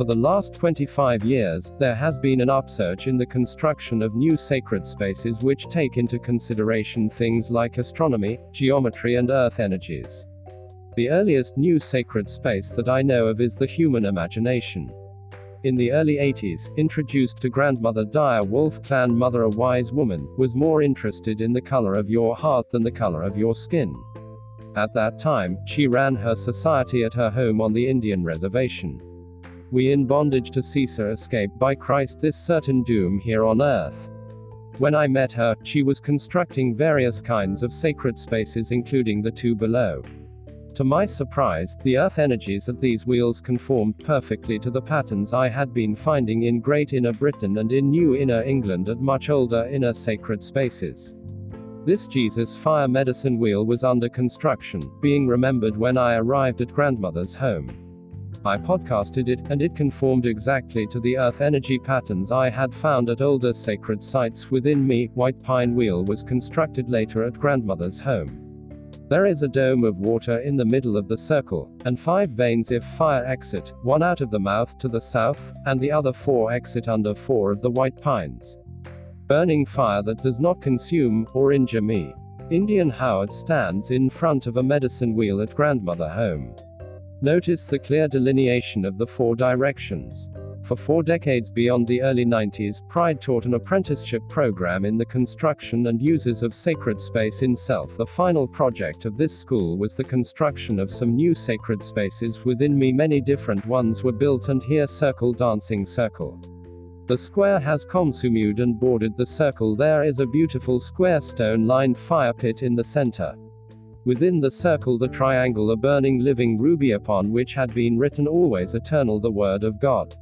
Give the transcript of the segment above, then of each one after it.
For the last 25 years, there has been an upsurge in the construction of new sacred spaces which take into consideration things like astronomy, geometry, and earth energies. The earliest new sacred space that I know of is the human imagination. In the early 80s, introduced to grandmother Dire Wolf Clan Mother, a wise woman, was more interested in the color of your heart than the color of your skin. At that time, she ran her society at her home on the Indian reservation. We in bondage to Caesar escape by Christ this certain doom here on earth. When I met her, she was constructing various kinds of sacred spaces, including the two below. To my surprise, the earth energies at these wheels conformed perfectly to the patterns I had been finding in Great Inner Britain and in New Inner England at much older inner sacred spaces. This Jesus fire medicine wheel was under construction, being remembered when I arrived at grandmother's home. I podcasted it, and it conformed exactly to the earth energy patterns I had found at older sacred sites within me. White Pine Wheel was constructed later at grandmother's home. There is a dome of water in the middle of the circle, and five veins if fire exit, one out of the mouth to the south, and the other four exit under four of the white pines burning fire that does not consume or injure me. Indian Howard stands in front of a medicine wheel at grandmother home. Notice the clear delineation of the four directions. For four decades beyond the early 90s, Pride taught an apprenticeship program in the construction and uses of sacred space in self. The final project of this school was the construction of some new sacred spaces within me. Many different ones were built, and here circle dancing circle. The square has consumed and bordered the circle. There is a beautiful square stone lined fire pit in the center. Within the circle, the triangle, a burning living ruby upon which had been written always eternal the word of God.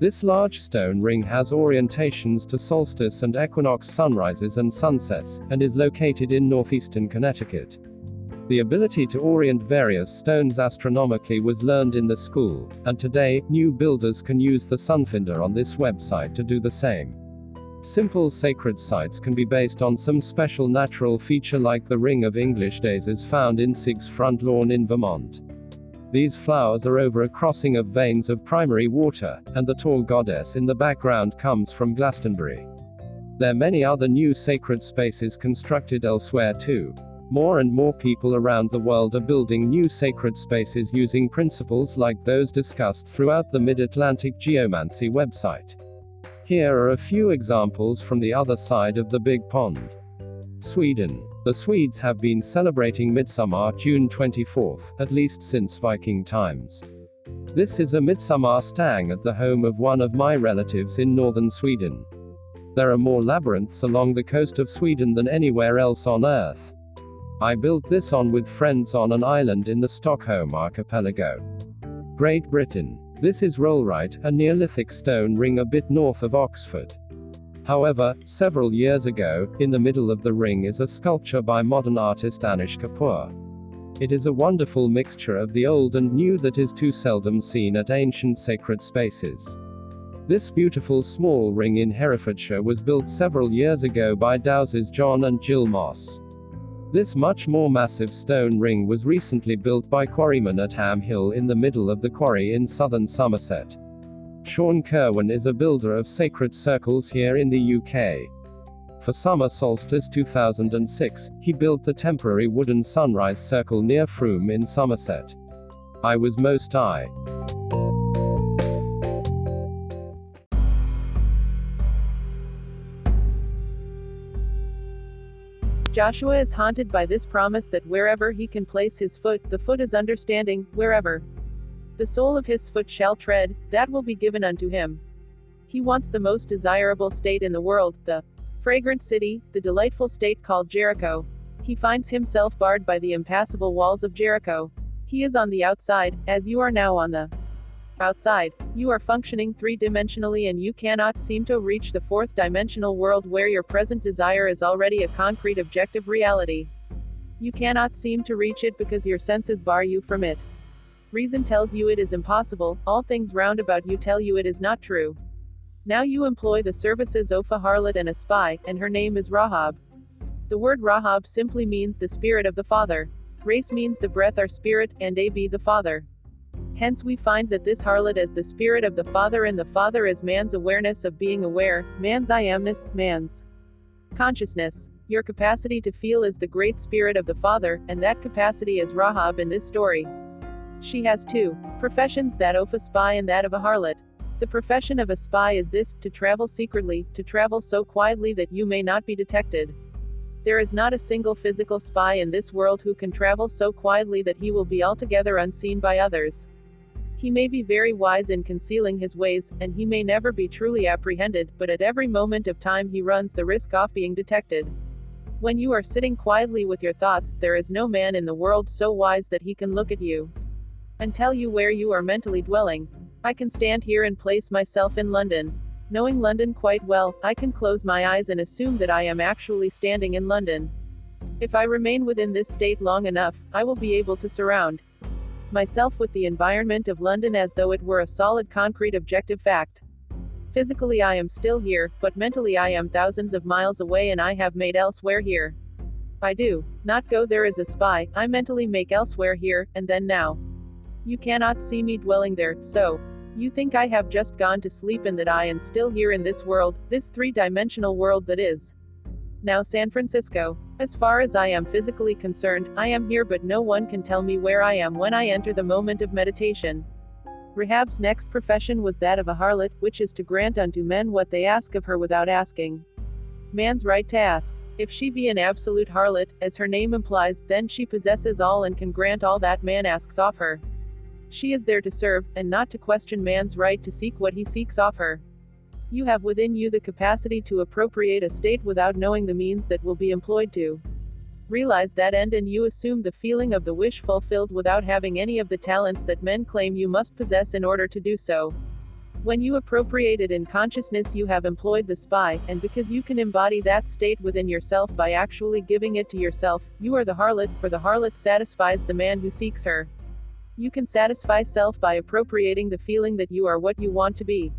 This large stone ring has orientations to solstice and equinox sunrises and sunsets, and is located in northeastern Connecticut. The ability to orient various stones astronomically was learned in the school, and today, new builders can use the Sunfinder on this website to do the same. Simple sacred sites can be based on some special natural feature like the ring of English daisies found in Sig's front lawn in Vermont. These flowers are over a crossing of veins of primary water, and the tall goddess in the background comes from Glastonbury. There are many other new sacred spaces constructed elsewhere too. More and more people around the world are building new sacred spaces using principles like those discussed throughout the Mid Atlantic Geomancy website. Here are a few examples from the other side of the Big Pond. Sweden. The Swedes have been celebrating Midsummer June 24th, at least since Viking times. This is a midsummer stang at the home of one of my relatives in northern Sweden. There are more labyrinths along the coast of Sweden than anywhere else on earth. I built this on with friends on an island in the Stockholm archipelago. Great Britain. This is Rollright, a Neolithic stone ring a bit north of Oxford. However, several years ago, in the middle of the ring is a sculpture by modern artist Anish Kapoor. It is a wonderful mixture of the old and new that is too seldom seen at ancient sacred spaces. This beautiful small ring in Herefordshire was built several years ago by Dows's John and Jill Moss. This much more massive stone ring was recently built by quarrymen at Ham Hill in the middle of the quarry in southern Somerset. Sean Kerwin is a builder of sacred circles here in the UK. For summer solstice 2006, he built the temporary wooden sunrise circle near Frome in Somerset. I was most I. Joshua is haunted by this promise that wherever he can place his foot, the foot is understanding, wherever the sole of his foot shall tread, that will be given unto him. He wants the most desirable state in the world, the fragrant city, the delightful state called Jericho. He finds himself barred by the impassable walls of Jericho. He is on the outside, as you are now on the outside. You are functioning three dimensionally and you cannot seem to reach the fourth dimensional world where your present desire is already a concrete objective reality. You cannot seem to reach it because your senses bar you from it. Reason tells you it is impossible, all things round about you tell you it is not true. Now you employ the services of a harlot and a spy, and her name is Rahab. The word Rahab simply means the spirit of the Father. Race means the breath or spirit, and A be the Father. Hence we find that this harlot is the spirit of the Father and the Father is man's awareness of being aware, man's I amness, man's consciousness. Your capacity to feel is the great spirit of the Father, and that capacity is Rahab in this story. She has two professions that of a spy and that of a harlot. The profession of a spy is this to travel secretly, to travel so quietly that you may not be detected. There is not a single physical spy in this world who can travel so quietly that he will be altogether unseen by others. He may be very wise in concealing his ways, and he may never be truly apprehended, but at every moment of time he runs the risk of being detected. When you are sitting quietly with your thoughts, there is no man in the world so wise that he can look at you and tell you where you are mentally dwelling. I can stand here and place myself in London. Knowing London quite well, I can close my eyes and assume that I am actually standing in London. If I remain within this state long enough, I will be able to surround myself with the environment of London as though it were a solid concrete objective fact. Physically I am still here, but mentally I am thousands of miles away and I have made elsewhere here. I do not go there as a spy, I mentally make elsewhere here, and then now. You cannot see me dwelling there, so. You think I have just gone to sleep and that I am still here in this world, this three dimensional world that is. Now San Francisco. As far as I am physically concerned, I am here but no one can tell me where I am when I enter the moment of meditation. Rahab's next profession was that of a harlot, which is to grant unto men what they ask of her without asking. Man's right to ask. If she be an absolute harlot, as her name implies, then she possesses all and can grant all that man asks of her. She is there to serve, and not to question man's right to seek what he seeks of her. You have within you the capacity to appropriate a state without knowing the means that will be employed to realize that end and you assume the feeling of the wish fulfilled without having any of the talents that men claim you must possess in order to do so. When you appropriate it in consciousness, you have employed the spy, and because you can embody that state within yourself by actually giving it to yourself, you are the harlot, for the harlot satisfies the man who seeks her. You can satisfy self by appropriating the feeling that you are what you want to be.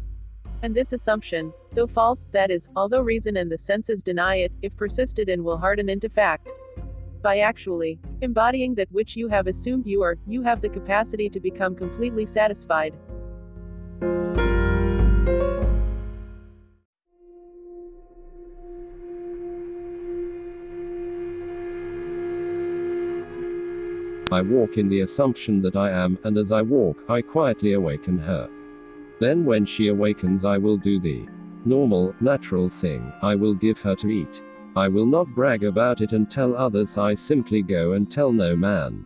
And this assumption, though false, that is, although reason and the senses deny it, if persisted in will harden into fact. By actually embodying that which you have assumed you are, you have the capacity to become completely satisfied. I walk in the assumption that I am, and as I walk, I quietly awaken her. Then when she awakens I will do the normal, natural thing, I will give her to eat. I will not brag about it and tell others I simply go and tell no man.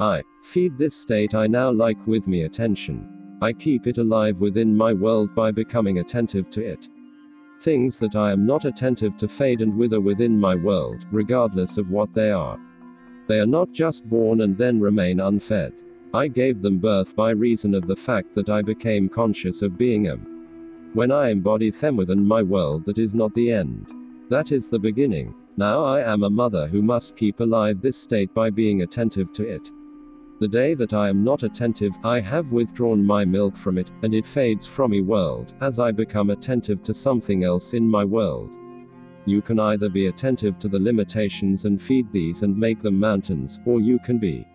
I feed this state I now like with me attention. I keep it alive within my world by becoming attentive to it. Things that I am not attentive to fade and wither within my world, regardless of what they are. They are not just born and then remain unfed. I gave them birth by reason of the fact that I became conscious of being them. When I embody them within my world, that is not the end. That is the beginning. Now I am a mother who must keep alive this state by being attentive to it. The day that I am not attentive, I have withdrawn my milk from it, and it fades from me world, as I become attentive to something else in my world. You can either be attentive to the limitations and feed these and make them mountains, or you can be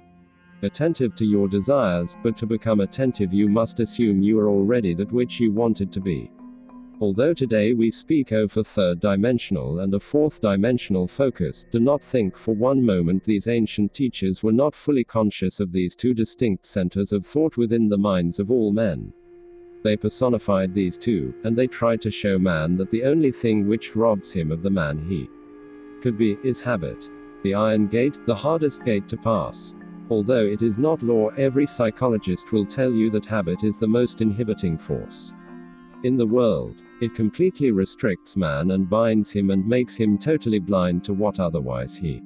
attentive to your desires, but to become attentive you must assume you are already that which you wanted to be. Although today we speak of a third dimensional and a fourth dimensional focus, do not think for one moment these ancient teachers were not fully conscious of these two distinct centers of thought within the minds of all men. They personified these two, and they tried to show man that the only thing which robs him of the man he could be, is habit. The iron gate, the hardest gate to pass. Although it is not law, every psychologist will tell you that habit is the most inhibiting force in the world. It completely restricts man and binds him and makes him totally blind to what otherwise he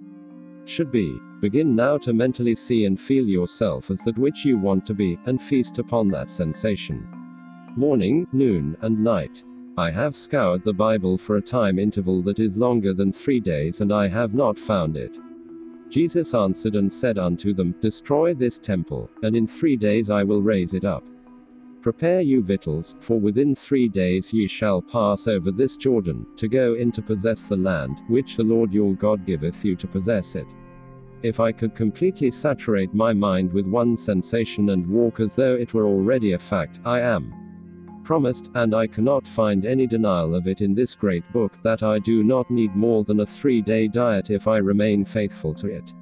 should be. Begin now to mentally see and feel yourself as that which you want to be, and feast upon that sensation. Morning, noon, and night. I have scoured the Bible for a time interval that is longer than three days and I have not found it. Jesus answered and said unto them, Destroy this temple, and in three days I will raise it up. Prepare you victuals, for within three days ye shall pass over this Jordan, to go in to possess the land, which the Lord your God giveth you to possess it. If I could completely saturate my mind with one sensation and walk as though it were already a fact, I am promised, and I cannot find any denial of it in this great book, that I do not need more than a three day diet if I remain faithful to it.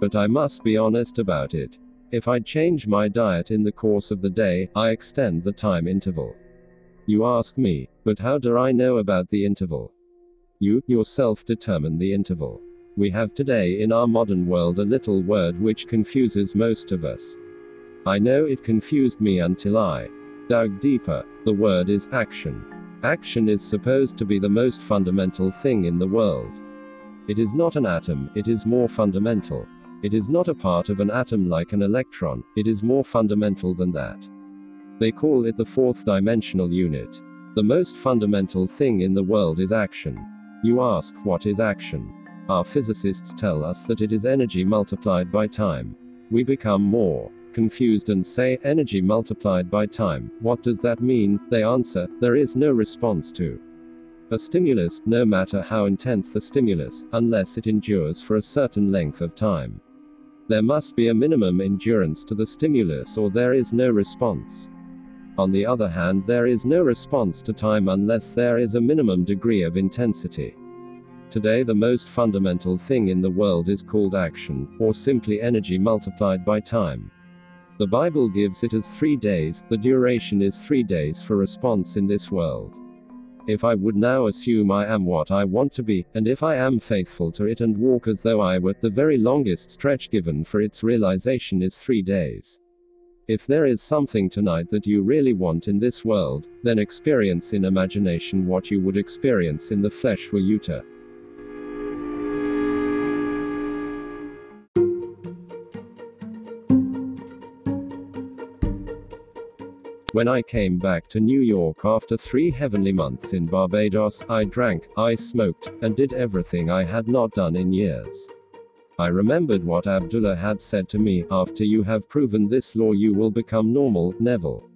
But I must be honest about it. If I change my diet in the course of the day, I extend the time interval. You ask me, but how do I know about the interval? You, yourself, determine the interval. We have today in our modern world a little word which confuses most of us. I know it confused me until I dug deeper. The word is action. Action is supposed to be the most fundamental thing in the world. It is not an atom, it is more fundamental. It is not a part of an atom like an electron, it is more fundamental than that. They call it the fourth dimensional unit. The most fundamental thing in the world is action. You ask, what is action? Our physicists tell us that it is energy multiplied by time. We become more confused and say, energy multiplied by time. What does that mean? They answer, there is no response to a stimulus, no matter how intense the stimulus, unless it endures for a certain length of time. There must be a minimum endurance to the stimulus or there is no response. On the other hand, there is no response to time unless there is a minimum degree of intensity. Today the most fundamental thing in the world is called action, or simply energy multiplied by time. The Bible gives it as three days, the duration is three days for response in this world. If I would now assume I am what I want to be, and if I am faithful to it and walk as though I were, the very longest stretch given for its realization is three days. If there is something tonight that you really want in this world, then experience in imagination what you would experience in the flesh were you to When I came back to New York after three heavenly months in Barbados, I drank, I smoked, and did everything I had not done in years. I remembered what Abdullah had said to me after you have proven this law, you will become normal, Neville.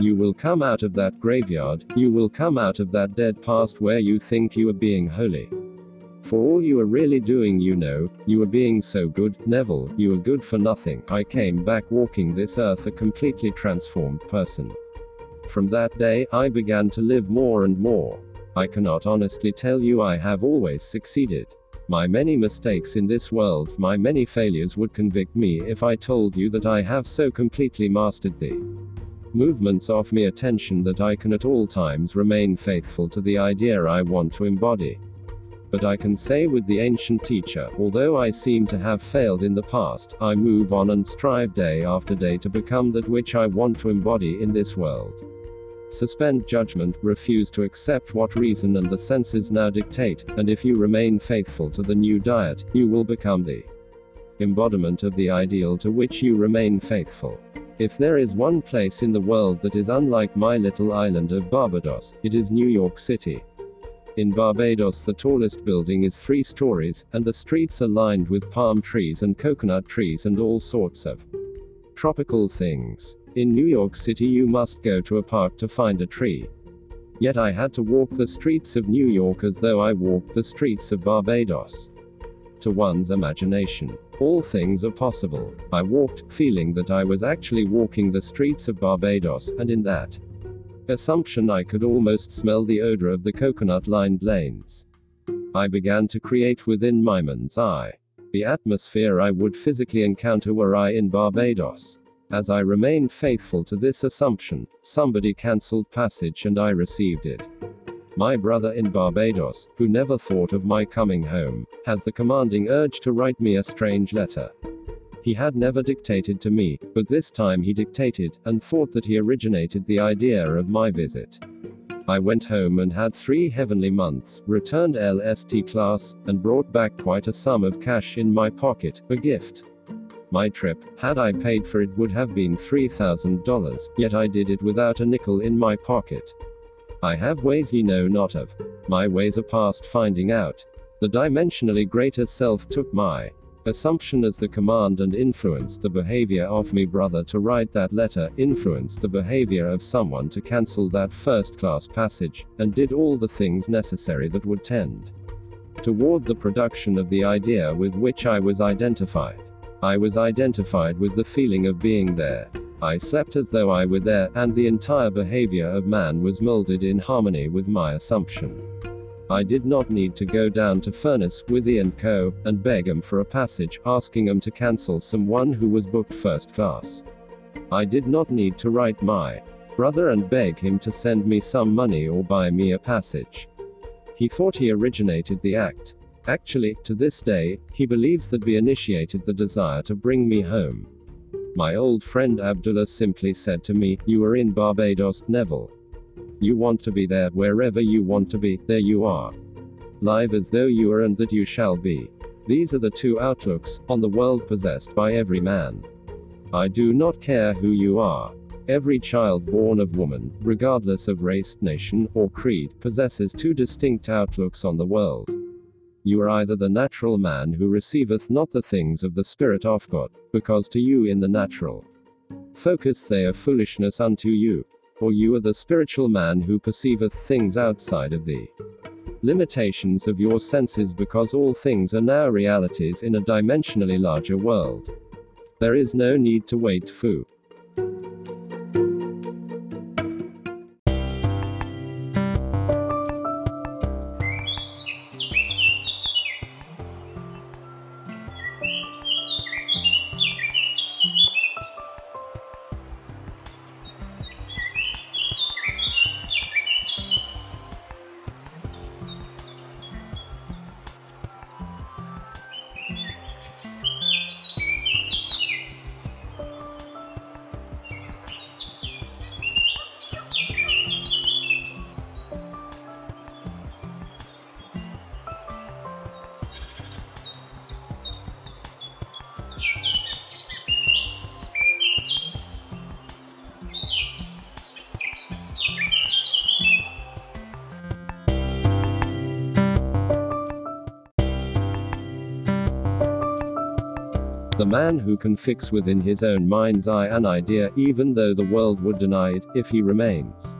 You will come out of that graveyard, you will come out of that dead past where you think you are being holy. For all you are really doing, you know, you are being so good, Neville, you are good for nothing. I came back walking this earth a completely transformed person. From that day, I began to live more and more. I cannot honestly tell you I have always succeeded. My many mistakes in this world, my many failures would convict me if I told you that I have so completely mastered the movements of me attention that I can at all times remain faithful to the idea I want to embody but I can say with the ancient teacher, although I seem to have failed in the past, I move on and strive day after day to become that which I want to embody in this world. Suspend judgment, refuse to accept what reason and the senses now dictate, and if you remain faithful to the new diet, you will become the embodiment of the ideal to which you remain faithful. If there is one place in the world that is unlike my little island of Barbados, it is New York City. In Barbados the tallest building is three stories, and the streets are lined with palm trees and coconut trees and all sorts of tropical things. In New York City you must go to a park to find a tree. Yet I had to walk the streets of New York as though I walked the streets of Barbados. To one's imagination, all things are possible. I walked, feeling that I was actually walking the streets of Barbados, and in that assumption I could almost smell the odor of the coconut lined lanes. I began to create within my mind's eye the atmosphere I would physically encounter were I in Barbados. As I remained faithful to this assumption, somebody cancelled passage and I received it. My brother in Barbados, who never thought of my coming home, has the commanding urge to write me a strange letter. He had never dictated to me, but this time he dictated, and thought that he originated the idea of my visit. I went home and had three heavenly months, returned LST class, and brought back quite a sum of cash in my pocket, a gift. My trip, had I paid for it, would have been $3,000, yet I did it without a nickel in my pocket. I have ways ye know not of. My ways are past finding out. The dimensionally greater self took my Assumption as the command and influenced the behavior of me brother to write that letter, influenced the behavior of someone to cancel that first class passage, and did all the things necessary that would tend toward the production of the idea with which I was identified. I was identified with the feeling of being there. I slept as though I were there, and the entire behavior of man was molded in harmony with my assumption. I did not need to go down to Furness Withy and Co. and beg him for a passage, asking him to cancel someone who was booked first class. I did not need to write my brother and beg him to send me some money or buy me a passage. He thought he originated the act. Actually, to this day, he believes that we initiated the desire to bring me home. My old friend Abdullah simply said to me, You are in Barbados, Neville. You want to be there, wherever you want to be, there you are. Live as though you are and that you shall be. These are the two outlooks on the world possessed by every man. I do not care who you are. Every child born of woman, regardless of race, nation, or creed, possesses two distinct outlooks on the world. You are either the natural man who receiveth not the things of the Spirit of God, because to you in the natural focus they are foolishness unto you, or you are the spiritual man who perceiveth things outside of the limitations of your senses because all things are now realities in a dimensionally larger world. There is no need to wait for The man who can fix within his own mind's eye an idea, even though the world would deny it, if he remains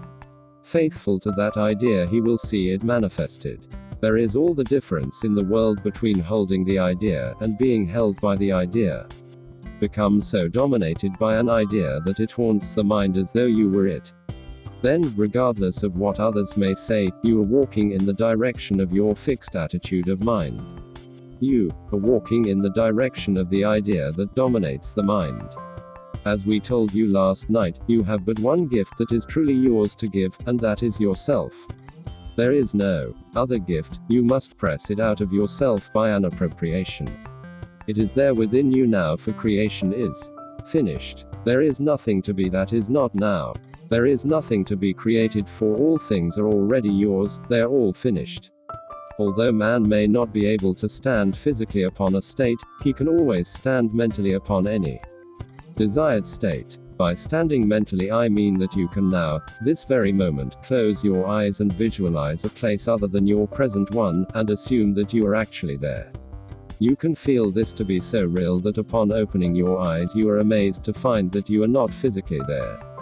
faithful to that idea, he will see it manifested. There is all the difference in the world between holding the idea and being held by the idea. Become so dominated by an idea that it haunts the mind as though you were it. Then, regardless of what others may say, you are walking in the direction of your fixed attitude of mind. You are walking in the direction of the idea that dominates the mind. As we told you last night, you have but one gift that is truly yours to give, and that is yourself. There is no other gift, you must press it out of yourself by an appropriation. It is there within you now, for creation is finished. There is nothing to be that is not now. There is nothing to be created, for all things are already yours, they are all finished. Although man may not be able to stand physically upon a state, he can always stand mentally upon any desired state. By standing mentally, I mean that you can now, this very moment, close your eyes and visualize a place other than your present one, and assume that you are actually there. You can feel this to be so real that upon opening your eyes, you are amazed to find that you are not physically there.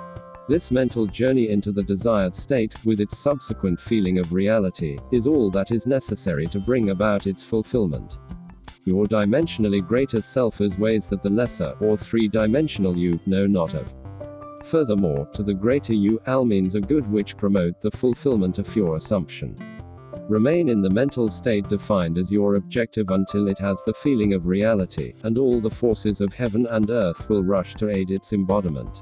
This mental journey into the desired state, with its subsequent feeling of reality, is all that is necessary to bring about its fulfillment. Your dimensionally greater self is ways that the lesser, or three dimensional you, know not of. Furthermore, to the greater you, all means are good which promote the fulfillment of your assumption. Remain in the mental state defined as your objective until it has the feeling of reality, and all the forces of heaven and earth will rush to aid its embodiment.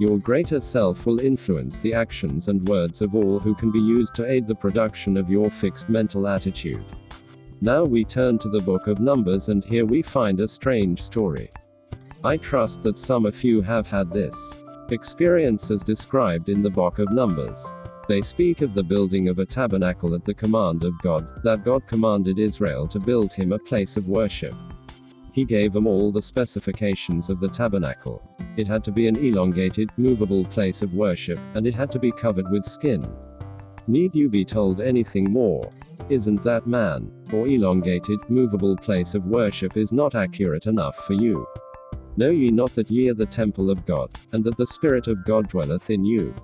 Your greater self will influence the actions and words of all who can be used to aid the production of your fixed mental attitude. Now we turn to the book of Numbers, and here we find a strange story. I trust that some of you have had this experience as described in the book of Numbers. They speak of the building of a tabernacle at the command of God, that God commanded Israel to build him a place of worship. He gave them all the specifications of the tabernacle. It had to be an elongated, movable place of worship, and it had to be covered with skin. Need you be told anything more? Isn't that man, or elongated, movable place of worship is not accurate enough for you? Know ye not that ye are the temple of God, and that the Spirit of God dwelleth in you?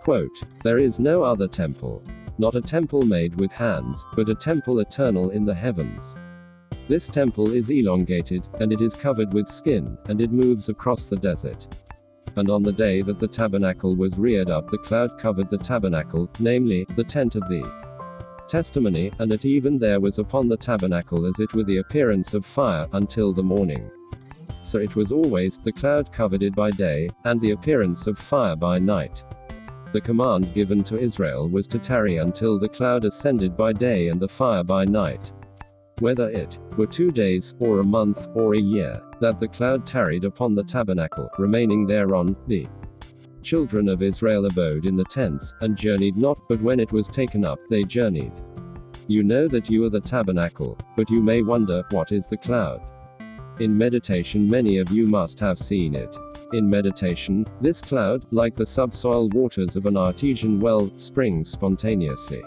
Quote, there is no other temple. not a temple made with hands, but a temple eternal in the heavens. This temple is elongated, and it is covered with skin, and it moves across the desert. And on the day that the tabernacle was reared up, the cloud covered the tabernacle, namely, the tent of the testimony, and at even there was upon the tabernacle as it were the appearance of fire, until the morning. So it was always, the cloud covered it by day, and the appearance of fire by night. The command given to Israel was to tarry until the cloud ascended by day and the fire by night. Whether it were two days, or a month, or a year, that the cloud tarried upon the tabernacle, remaining thereon, the children of Israel abode in the tents, and journeyed not, but when it was taken up, they journeyed. You know that you are the tabernacle, but you may wonder, what is the cloud? In meditation, many of you must have seen it. In meditation, this cloud, like the subsoil waters of an artesian well, springs spontaneously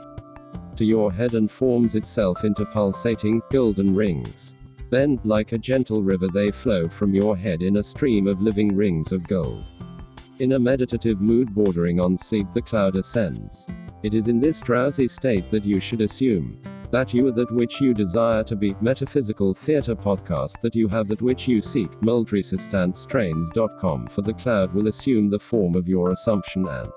to your head and forms itself into pulsating, golden rings. Then, like a gentle river, they flow from your head in a stream of living rings of gold. In a meditative mood bordering on sleep, the cloud ascends. It is in this drowsy state that you should assume that you are that which you desire to be. Metaphysical Theatre Podcast that you have that which you seek. MuldresistantStrains.com for the cloud will assume the form of your assumption and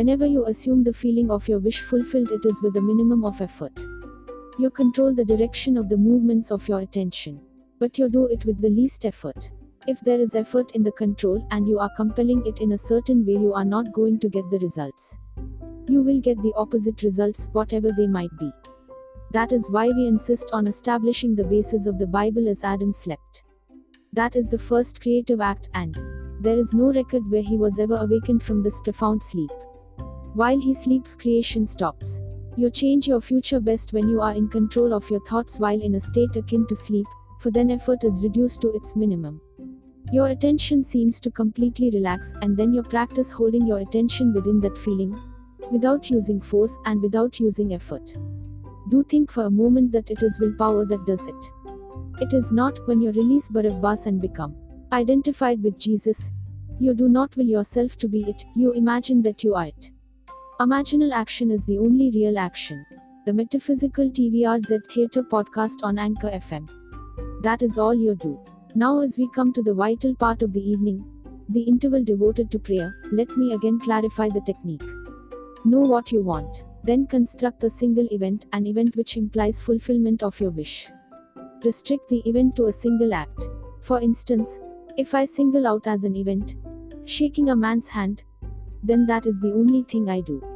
Whenever you assume the feeling of your wish fulfilled, it is with a minimum of effort. You control the direction of the movements of your attention, but you do it with the least effort. If there is effort in the control and you are compelling it in a certain way, you are not going to get the results. You will get the opposite results, whatever they might be. That is why we insist on establishing the basis of the Bible as Adam slept. That is the first creative act, and there is no record where he was ever awakened from this profound sleep. While he sleeps, creation stops. You change your future best when you are in control of your thoughts while in a state akin to sleep, for then effort is reduced to its minimum. Your attention seems to completely relax, and then you practice holding your attention within that feeling, without using force and without using effort. Do think for a moment that it is willpower that does it. It is not when you release Barabbas and become identified with Jesus. You do not will yourself to be it, you imagine that you are it. Imaginal action is the only real action. The Metaphysical TVRZ Theatre podcast on Anchor FM. That is all you do. Now, as we come to the vital part of the evening, the interval devoted to prayer, let me again clarify the technique. Know what you want, then construct a single event, an event which implies fulfillment of your wish. Restrict the event to a single act. For instance, if I single out as an event, shaking a man's hand, then that is the only thing I do.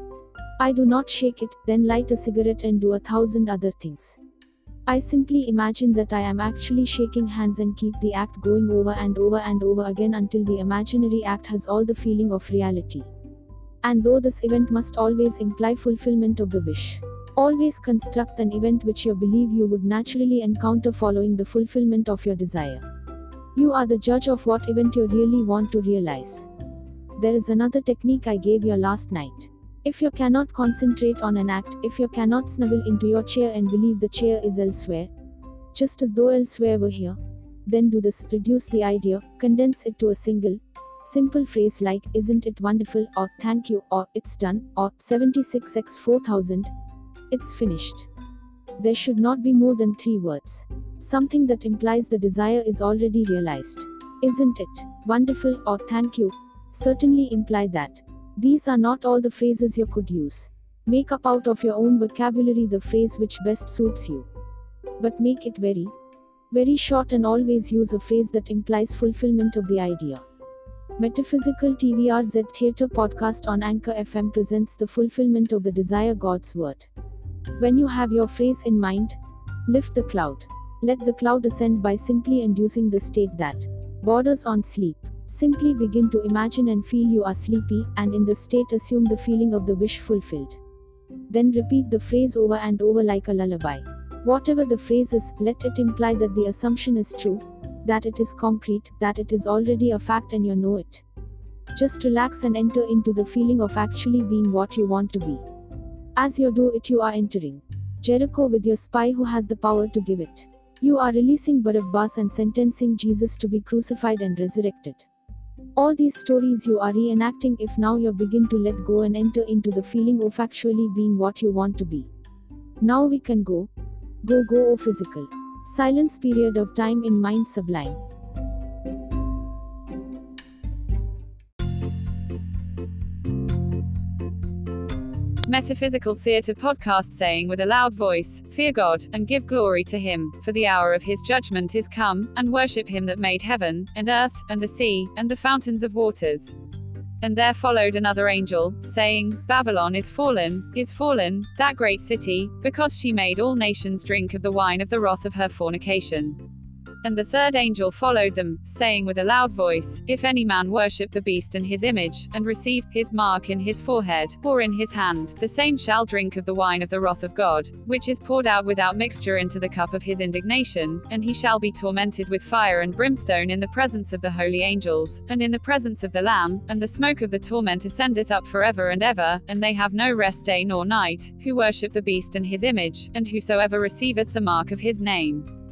I do not shake it, then light a cigarette and do a thousand other things. I simply imagine that I am actually shaking hands and keep the act going over and over and over again until the imaginary act has all the feeling of reality. And though this event must always imply fulfillment of the wish, always construct an event which you believe you would naturally encounter following the fulfillment of your desire. You are the judge of what event you really want to realize. There is another technique I gave you last night. If you cannot concentrate on an act, if you cannot snuggle into your chair and believe the chair is elsewhere, just as though elsewhere were here, then do this reduce the idea, condense it to a single, simple phrase like, Isn't it wonderful, or Thank you, or It's done, or 76x 4000, It's finished. There should not be more than three words. Something that implies the desire is already realized. Isn't it wonderful, or Thank you, certainly imply that. These are not all the phrases you could use. Make up out of your own vocabulary the phrase which best suits you. But make it very, very short and always use a phrase that implies fulfillment of the idea. Metaphysical TVRZ Theatre podcast on Anchor FM presents the fulfillment of the desire God's word. When you have your phrase in mind, lift the cloud. Let the cloud ascend by simply inducing the state that borders on sleep. Simply begin to imagine and feel you are sleepy, and in this state assume the feeling of the wish fulfilled. Then repeat the phrase over and over like a lullaby. Whatever the phrase is, let it imply that the assumption is true, that it is concrete, that it is already a fact and you know it. Just relax and enter into the feeling of actually being what you want to be. As you do it, you are entering Jericho with your spy who has the power to give it. You are releasing Barabbas and sentencing Jesus to be crucified and resurrected. All these stories you are reenacting if now you begin to let go and enter into the feeling of actually being what you want to be. Now we can go. Go, go, oh physical. Silence period of time in mind sublime. Metaphysical Theatre podcast saying with a loud voice, Fear God, and give glory to him, for the hour of his judgment is come, and worship him that made heaven, and earth, and the sea, and the fountains of waters. And there followed another angel, saying, Babylon is fallen, is fallen, that great city, because she made all nations drink of the wine of the wrath of her fornication. And the third angel followed them, saying with a loud voice, If any man worship the beast and his image, and receive his mark in his forehead, or in his hand, the same shall drink of the wine of the wrath of God, which is poured out without mixture into the cup of his indignation, and he shall be tormented with fire and brimstone in the presence of the holy angels, and in the presence of the Lamb, and the smoke of the torment ascendeth up forever and ever, and they have no rest day nor night, who worship the beast and his image, and whosoever receiveth the mark of his name.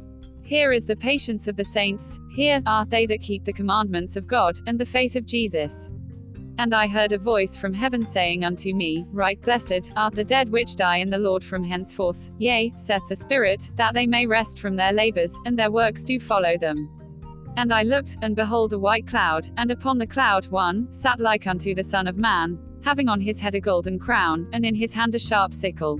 Here is the patience of the saints, here are they that keep the commandments of God, and the faith of Jesus. And I heard a voice from heaven saying unto me, Right blessed are the dead which die in the Lord from henceforth, yea, saith the Spirit, that they may rest from their labors, and their works do follow them. And I looked, and behold a white cloud, and upon the cloud one sat like unto the Son of Man, having on his head a golden crown, and in his hand a sharp sickle.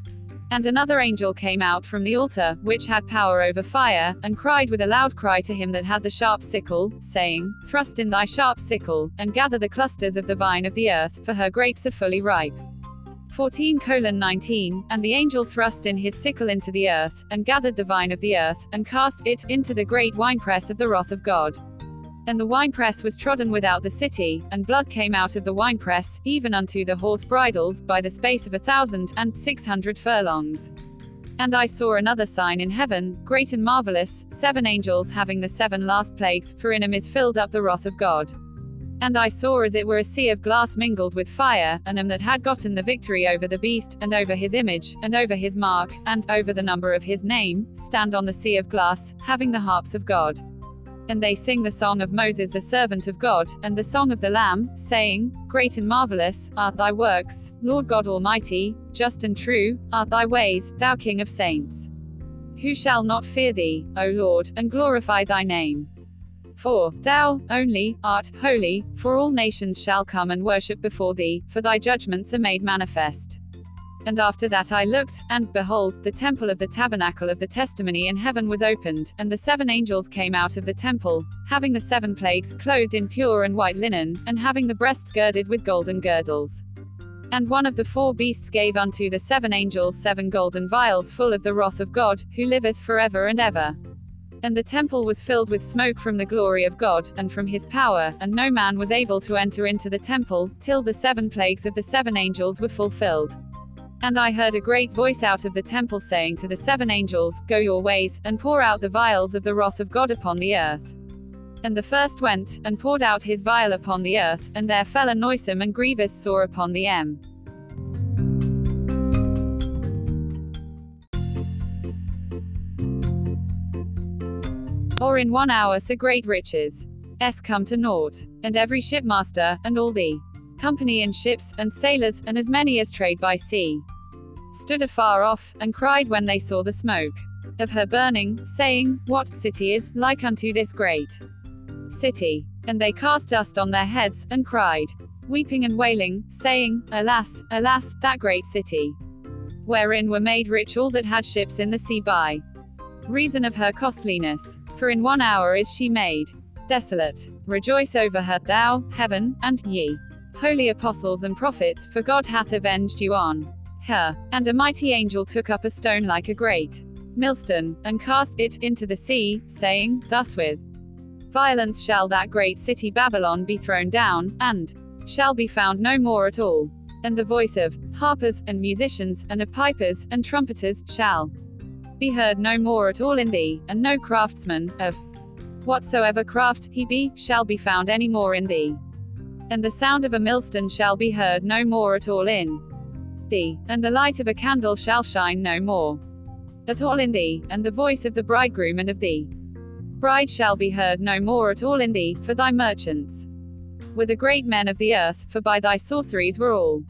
And another angel came out from the altar, which had power over fire, and cried with a loud cry to him that had the sharp sickle, saying, Thrust in thy sharp sickle, and gather the clusters of the vine of the earth, for her grapes are fully ripe. 14 19 And the angel thrust in his sickle into the earth, and gathered the vine of the earth, and cast it into the great winepress of the wrath of God. And the winepress was trodden without the city, and blood came out of the winepress, even unto the horse bridles, by the space of a thousand and six hundred furlongs. And I saw another sign in heaven, great and marvelous, seven angels having the seven last plagues, for in them is filled up the wrath of God. And I saw as it were a sea of glass mingled with fire, and them that had gotten the victory over the beast, and over his image, and over his mark, and over the number of his name, stand on the sea of glass, having the harps of God and they sing the song of Moses the servant of God, and the song of the Lamb, saying, Great and marvelous are thy works, Lord God Almighty, just and true are thy ways, thou King of saints. Who shall not fear thee, O Lord, and glorify thy name? For thou only art holy, for all nations shall come and worship before thee, for thy judgments are made manifest. And after that I looked, and, behold, the temple of the tabernacle of the testimony in heaven was opened, and the seven angels came out of the temple, having the seven plagues, clothed in pure and white linen, and having the breasts girded with golden girdles. And one of the four beasts gave unto the seven angels seven golden vials full of the wrath of God, who liveth forever and ever. And the temple was filled with smoke from the glory of God, and from his power, and no man was able to enter into the temple, till the seven plagues of the seven angels were fulfilled. And I heard a great voice out of the temple saying to the seven angels, Go your ways, and pour out the vials of the wrath of God upon the earth. And the first went, and poured out his vial upon the earth, and there fell a noisome and grievous sore upon the M. Or in one hour so great riches s come to naught, and every shipmaster, and all the company in ships, and sailors, and as many as trade by sea, stood afar off, and cried when they saw the smoke of her burning, saying, What city is like unto this great city? And they cast dust on their heads, and cried, weeping and wailing, saying, Alas, alas, that great city, wherein were made rich all that had ships in the sea by reason of her costliness. For in one hour is she made desolate. Rejoice over her, thou, heaven, and ye holy apostles and prophets, for God hath avenged you on her. And a mighty angel took up a stone like a great millstone, and cast it into the sea, saying, Thus with violence shall that great city Babylon be thrown down, and shall be found no more at all. and the voice of harpers, and musicians, and of pipers, and trumpeters, shall be heard no more at all in thee, and no craftsman, of whatsoever craft he be, shall be found any more in thee. And the sound of a millstone shall be heard no more at all in thee, and the light of a candle shall shine no more at all in thee, and the voice of the bridegroom and of thee bride shall be heard no more at all in thee, for thy merchants were the great men of the earth, for by thy sorceries were all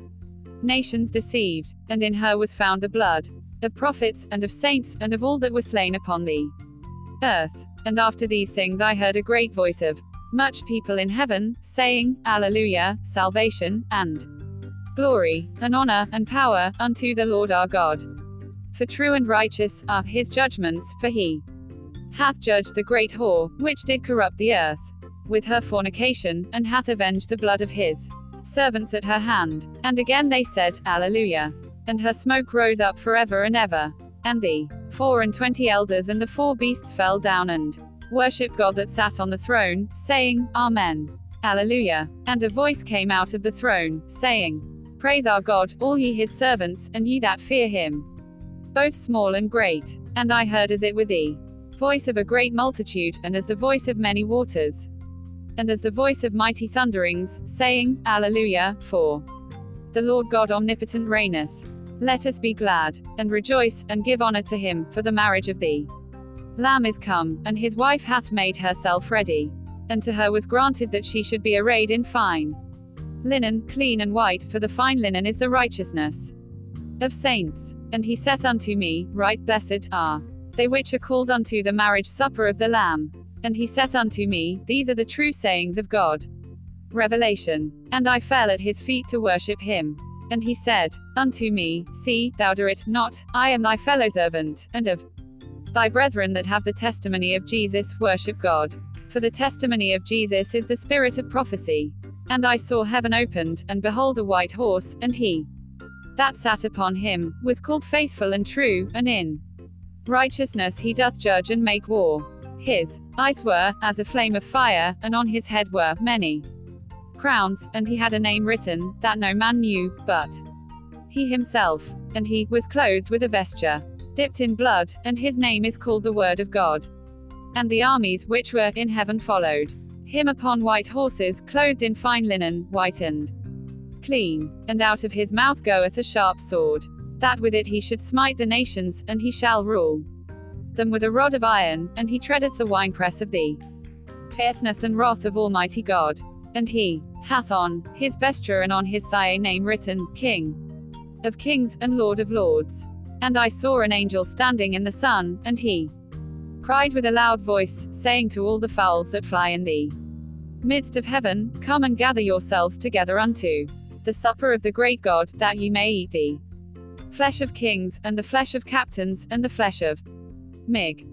nations deceived, and in her was found the blood of prophets, and of saints, and of all that were slain upon the earth. And after these things I heard a great voice of much people in heaven, saying, Alleluia, salvation, and glory, and honor, and power, unto the Lord our God. For true and righteous are his judgments, for he hath judged the great whore, which did corrupt the earth with her fornication, and hath avenged the blood of his servants at her hand. And again they said, Alleluia. And her smoke rose up forever and ever. And the four and twenty elders and the four beasts fell down and worshipped God that sat on the throne, saying, Amen. Alleluia. And a voice came out of the throne, saying, Praise our God, all ye his servants, and ye that fear him, both small and great. And I heard as it were the voice of a great multitude, and as the voice of many waters, and as the voice of mighty thunderings, saying, Alleluia, for the Lord God omnipotent reigneth. Let us be glad, and rejoice, and give honor to him, for the marriage of the Lamb is come, and his wife hath made herself ready. And to her was granted that she should be arrayed in fine linen, clean and white, for the fine linen is the righteousness of saints. And he saith unto me, Write blessed are they which are called unto the marriage supper of the Lamb. And he saith unto me, These are the true sayings of God. Revelation. And I fell at his feet to worship him. And he said unto me, See, thou do it not, I am thy fellow servant, and of thy brethren that have the testimony of Jesus, worship God. For the testimony of Jesus is the spirit of prophecy. And I saw heaven opened, and behold a white horse, and he that sat upon him was called faithful and true, and in righteousness he doth judge and make war. His eyes were as a flame of fire, and on his head were many crowns, and he had a name written, that no man knew, but he himself. And he was clothed with a vesture dipped in blood, and his name is called the Word of God. And the armies which were in heaven followed him upon white horses, clothed in fine linen, whitened, clean. And out of his mouth goeth a sharp sword, that with it he should smite the nations, and he shall rule them with a rod of iron, and he treadeth the winepress of the fierceness and wrath of Almighty God. And he hath on his vesture and on his thigh a name written, King of kings, and Lord of lords. And I saw an angel standing in the sun, and he cried with a loud voice, saying to all the fowls that fly in the midst of heaven, Come and gather yourselves together unto the supper of the great God, that ye may eat the flesh of kings, and the flesh of captains, and the flesh of Mig.